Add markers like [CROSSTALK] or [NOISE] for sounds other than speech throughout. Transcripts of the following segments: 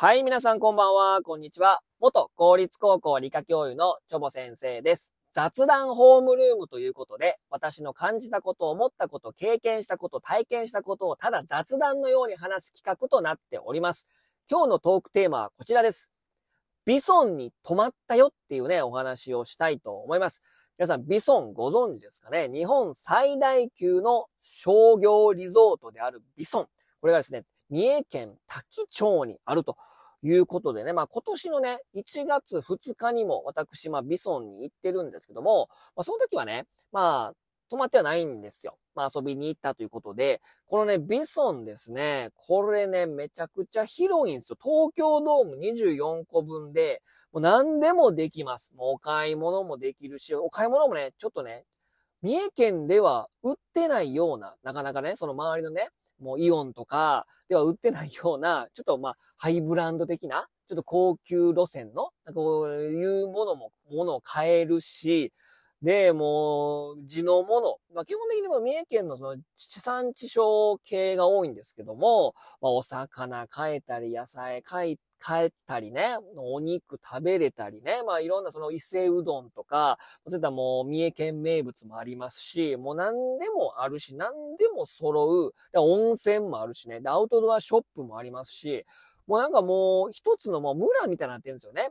はい、皆さんこんばんは、こんにちは。元公立高校理科教諭のチョボ先生です。雑談ホームルームということで、私の感じたこと、思ったこと、経験したこと、体験したことをただ雑談のように話す企画となっております。今日のトークテーマはこちらです。ビソンに泊まったよっていうね、お話をしたいと思います。皆さん、ビソンご存知ですかね？日本最大級の商業リゾートであるビソン。これがですね、三重県多気町にあるということでね、まあ今年のね、1月2日にも私、まあビソンに行ってるんですけども、まあその時はね、まあ泊まってはないんですよ。まあ遊びに行ったということで、このね、ビソンですね、これね、めちゃくちゃ広いんですよ。東京ドーム24個分で、もう何でもできます。もうお買い物もできるし、お買い物もね、ちょっとね、三重県では売ってないような、なかなかね、その周りのね、もうイオンとかでは売ってないような、ちょっとまあ、ハイブランド的な、ちょっと高級路線の、なんかこういうものも、ものを買えるし、で、もう、地のもの。まあ、基本的にも三重県のその地産地消系が多いんですけども、まあ、お魚買えたり、野菜買い、買えたりね、お肉食べれたりね、まあいろんなその伊勢うどんとか、そういったもう三重県名物もありますし、もう何でもあるし、何でも揃う。温泉もあるしね、アウトドアショップもありますし、もうなんかもう一つのもう村みたいになってるんですよね。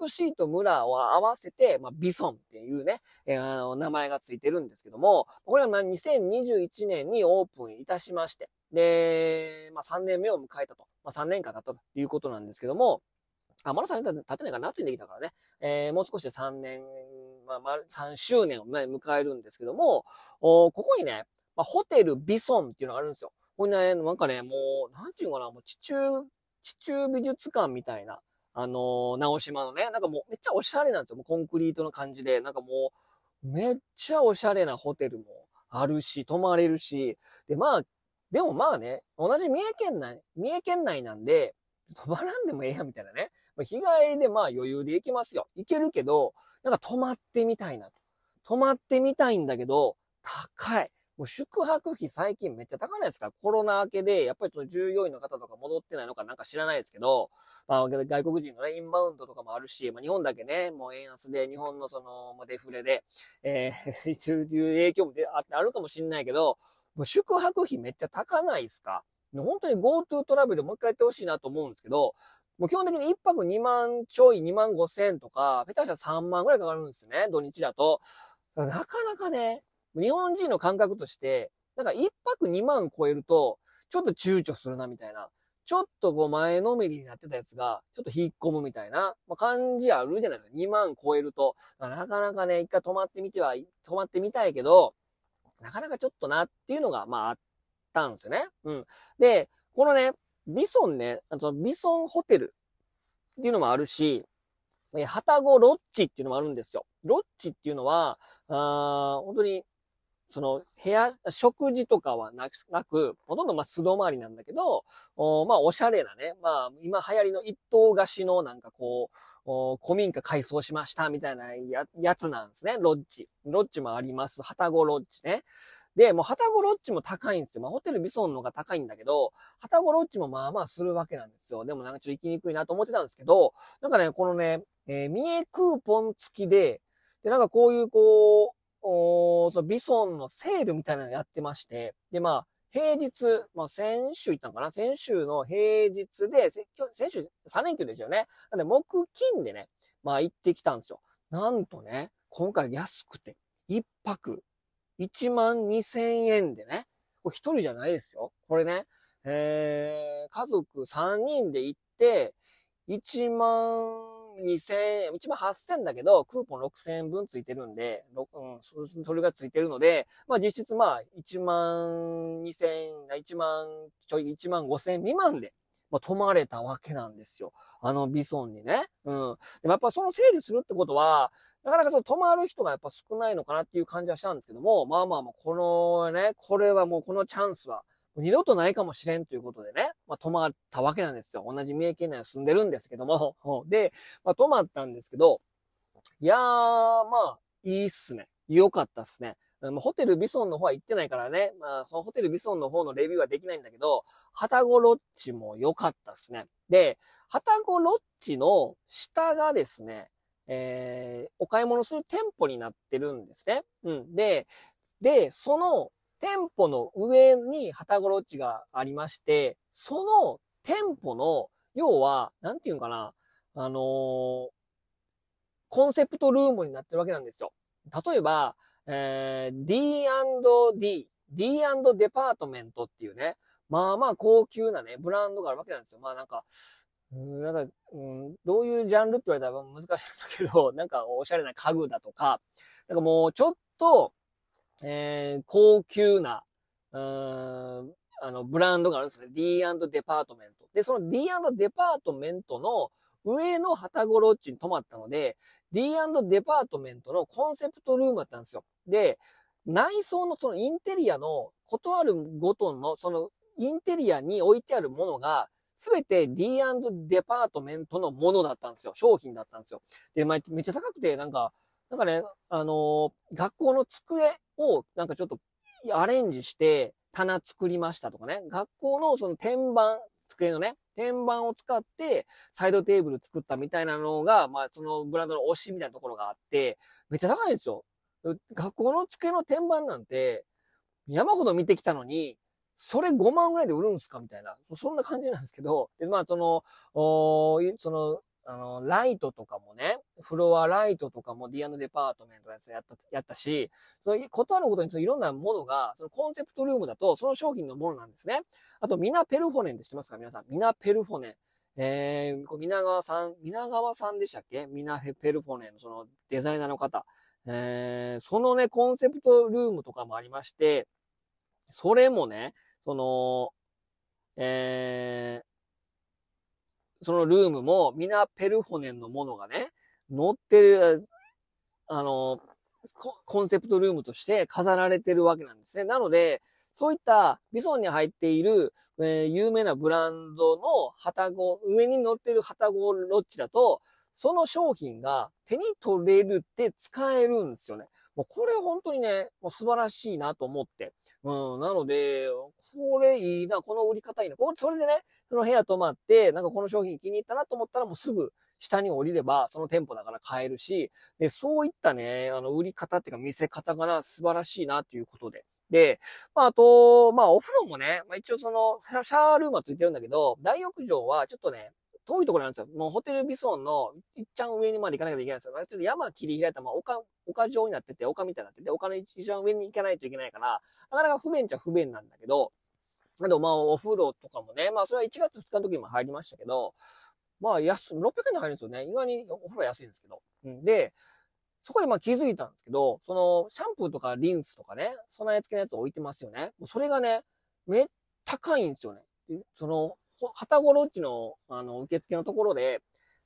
美しいと村を合わせて、まあ、ビソンっていうね、えー、あの名前がついてるんですけども、これはまあ2021年にオープンいたしまして、で、まあ3年目を迎えたと。まあ3年間経ったということなんですけども、あ、まだ3年経ってないから夏にできたからね、えー、もう少しで3年、まあ、まあ、3周年を、ね、迎えるんですけども、おここにね、まあ、ホテルビソンっていうのがあるんですよ。これね、なんかね、もう、なんていうのかな、もう地中、地中美術館みたいな、あのー、直島のね、なんかもうめっちゃおしゃれなんですよ。もうコンクリートの感じで、なんかもう、めっちゃおしゃれなホテルもあるし、泊まれるし、で、まあ、でもまあね、同じ三重県内、三重県内なんで、泊まらんでもええや、みたいなね。日帰りでまあ余裕で行きますよ。行けるけど、なんか泊まってみたいなと。泊まってみたいんだけど、高い。もう宿泊費最近めっちゃ高いないですか？コロナ明けで、やっぱりその従業員の方とか戻ってないのかなんか知らないですけど、まあ外国人のね、インバウンドとかもあるし、まあ日本だけね、もう円安で、日本のその、まあ、デフレで、えー、一応いう影響もあるかもしれないけど、もう宿泊費めっちゃ高ないですか？本当に GoTo トラベルもう一回やってほしいなと思うんですけど、もう基本的に1泊2万ちょい、2万5千とか、下手したら3万ぐらいかかるんですね、土日だと。なかなかね、日本人の感覚として、なんか1泊2万超えると、ちょっと躊躇するな、みたいな。ちょっとこう前のめりになってたやつが、ちょっと引っ込むみたいな、まあ、感じあるじゃないですか。2万超えると。なかなかね、一回泊まってみては、泊まってみたいけど、なかなかちょっとなっていうのが、まああったんですよね。うん。で、このね、ビソンね、あのビソンホテルっていうのもあるし、え、はたごロッチっていうのもあるんですよ。ロッチっていうのは、あ本当に、その、部屋、食事とかはなく、なくほとんどまあ素泊まりなんだけど、おまあおしゃれなね、まあ今流行りの一棟貸しのなんかこう、古民家改装しましたみたいなややつなんですね、ロッチ。ロッチもあります。はたごロッチね。で、もう、はたごロッチも高いんですよ。まあ、ホテルビソンの方が高いんだけど、はたごロッチもまあまあするわけなんですよ。でもなんかちょっと行きにくいなと思ってたんですけど、なんかね、このね、えー、三重クーポン付きで、で、なんかこういうこう、おそのビソンのセールみたいなのやってまして、で、まあ、平日、まあ、先週行ったのかな？先週の平日で、先週3連休ですよね。なんで、木金でね、まあ行ってきたんですよ。なんとね、今回安くて、一泊1万2000円でね、一人じゃないですよ。これね、えー、家族3人で行って、1万2000円、1万8000だけど、クーポン6000円分ついてるんで、うん、それがついてるので、まあ実質まあ1万2000円、1万ちょい、1万5000円未満で、まあ泊まれたわけなんですよ。あのビソンにね。うん。でもやっぱその整理するってことは、なかなかその泊まる人がやっぱ少ないのかなっていう感じはしたんですけども、まあまあまあ、このね、これはもうこのチャンスは、二度とないかもしれんということでね、まあ泊まったわけなんですよ。同じ三重県内に住んでるんですけども。[LAUGHS] で、まあ泊まったんですけど、いやー、まあ、いいっすね。良かったっすね。ホテルビソンの方は行ってないからね、まあ、そのホテルビソンの方のレビューはできないんだけど、ハタゴロッチも良かったっすね。で、はたごロッジの下がですね、えー、お買い物する店舗になってるんですね。うん。で、で、その店舗の上にはたごロッジがありまして、その店舗の、要は、なんていうのかな、あのー、コンセプトルームになってるわけなんですよ。例えば、えー、D&D、D& デパートメントっていうね、まあまあ高級なね、ブランドがあるわけなんですよ。まあなんか、うん、なんか、うん、どういうジャンルって言われたら難しいんだけど、なんかおしゃれな家具だとか、なんかもうちょっと、えー、高級な、うん、あの、ブランドがあるんですね。D& デパートメント。で、その D& デパートメントの上のハタゴロッチに泊まったので、D& デパートメントのコンセプトルームだったんですよ。で、内装のそのインテリアの、ことあるごとの、そのインテリアに置いてあるものが、すべて D& デパートメントのものだったんですよ。商品だったんですよ。で、まあ、めっちゃ高くて、なんか、なんかね、あのー、学校の机を、なんかちょっと、アレンジして、棚作りましたとかね。学校のその天板、机のね、天板を使ってサイドテーブル作ったみたいなのが、まあそのブランドの推しみたいなところがあって、めっちゃ高いんですよ。学校の机の天板なんて、山ほど見てきたのに、それ5万ぐらいで売るんすかみたいな。そんな感じなんですけど、で、まあ、その、おその、あの、ライトとかもね、フロアライトとかも D& デパートメントのやつやった、やったし、その、ことあることにそのいろんなものが、そのコンセプトルームだと、その商品のものなんですね。あと、ミナペルフォネンって知ってますか？皆さん。ミナペルフォネン。えー、皆川さん、皆川さんでしたっけ？ミナペルフォネンのそのデザイナーの方。えー、そのね、コンセプトルームとかもありまして、それもね、その、えー、そのルームも、ミナ・ペルホネンのものがね、乗ってる、あの、コンセプトルームとして飾られてるわけなんですね。なので、そういったビソンに入っている、えー、有名なブランドの旗子、上に乗ってる旗子ロッチだと、その商品が手に取れるって使えるんですよね。もうこれ本当にね、もう素晴らしいなと思って。うん、なので、これいいな、この売り方いいな。これ、それでね、その部屋泊まって、なんかこの商品気に入ったなと思ったらもうすぐ下に降りれば、その店舗だから買えるし、で、そういったね、あの、売り方っていうか見せ方がな、素晴らしいなっていうことで。で、まあ、あと、まあ、お風呂もね、まあ、一応その、シャールームはついてるんだけど、大浴場はちょっとね、遠いところなんですよ。もうホテルビソンのいっちゃん上にまで行かなきゃいけないんですよ。ちょっと山切り開いた、まあ、丘、丘状になってて、丘みたいになってて、丘の一番上に行かないといけないから、なかなか不便っちゃ不便なんだけど、あと、まあ、お風呂とかもね、まあ、それは1月2日の時にも入りましたけど、まあ、安、600円で入るんですよね。意外にお風呂安いんですけど。で、そこでまあ気づいたんですけど、その、シャンプーとかリンスとかね、備え付けのやつ置いてますよね。それがね、めっ高いんですよね。その、はたごろっちの、あの、受付のところで、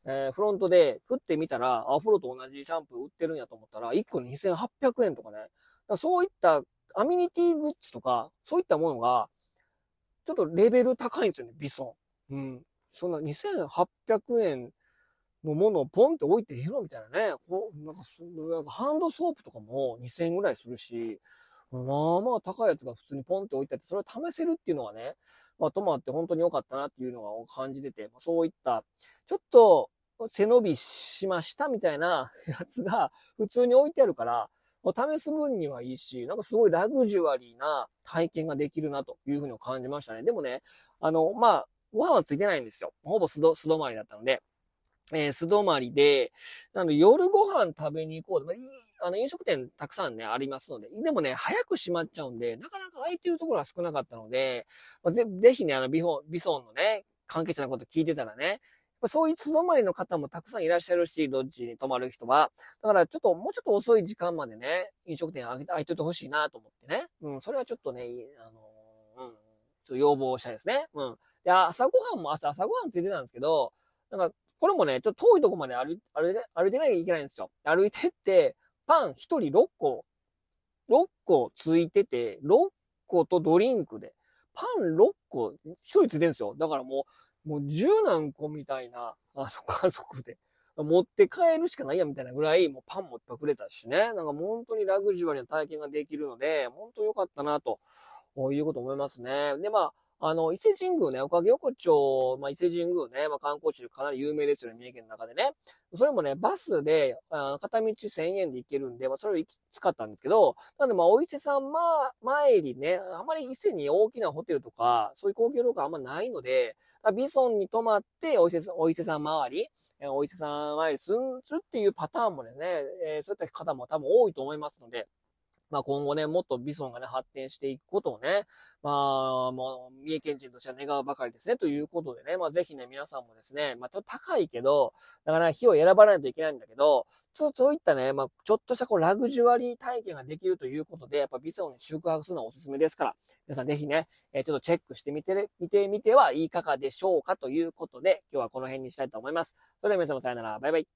えー、フロントで、振ってみたら、アフロと同じシャンプー売ってるんやと思ったら、1個2800円とかね。かそういったアミニティグッズとか、そういったものが、ちょっとレベル高いんですよね、ビソン。うん。そんな2800円のものをポンって置いていいのみたいなね。こうなんかなんかハンドソープとかも2000円ぐらいするし、まあまあ高いやつが普通にポンって置いてあって、それを試せるっていうのはね、まあ、泊まって本当に良かったなっていうのが感じてて、そういった、ちょっと背伸びしましたみたいな [LAUGHS] やつが普通に置いてあるから、試す分にはいいし、なんかすごいラグジュアリーな体験ができるなというふうに感じましたね。でもね、あの、まあ、ご飯はついてないんですよ。ほぼ素止まりだったので。えー、素泊まりで、なの夜ご飯食べに行こう。あの、飲食店たくさんね、ありますので。でもね、早く閉まっちゃうんで、なかなか空いてるところが少なかったので、まあ、ぜぜひね、あの、ビホビソンのね、関係者のこと聞いてたらね、そういう素泊まりの方もたくさんいらっしゃるし、ロッジに泊まる人は。だからちょっと、もうちょっと遅い時間までね、飲食店開いといてほしいなと思ってね。うん、それはちょっとね、あの、ちょっと要望したいですね。うん。で、朝ごはんも朝、朝ごはんついてたんですけど、なんか、これもね、ちょっと遠いとこまで歩い歩いて、歩いてなきゃいけないんですよ。歩いてって、パン1人6個、6個ついてて、6個とドリンクで、パン6個、1人ついてるんですよ。だからもう、もう10何個みたいな、あの、家族で。持って帰るしかないやみたいなぐらい、もうパンもいっぱくれたしね。なんか本当にラグジュアリーな体験ができるので、本当良かったなと、いうこと思いますね。で、まあ、あの、伊勢神宮ね、おかげ横丁、まあ、伊勢神宮ね、まあ、観光地でかなり有名ですよね、三重県の中でね。それもね、バスで、あ片道1000円で行けるんで、まあ、それを使ったんですけど、なんでまあ、お伊勢さんま、前にね、あまり伊勢に大きなホテルとか、そういう高級旅館あんまないので、ビソンに泊まって、お伊勢お伊勢さん周り、お伊勢さん周りするっていうパターンもね、えー、そういった方も多分多いと思いますので、まあ今後ね、もっとビソンがね、発展していくことをね、まあ、もう、三重県人としては願うばかりですね。ということでね、まあぜひね、皆さんもですね、まあちょっと高いけど、だから火を選ばないといけないんだけど、そうそういったね、まあちょっとしたこうラグジュアリー体験ができるということで、やっぱビソンに宿泊するのはおすすめですから、皆さんぜひね、えー、ちょっとチェックしてみて、見てみてはいかがでしょうかということで、今日はこの辺にしたいと思います。それでは皆様さよなら、バイバイ。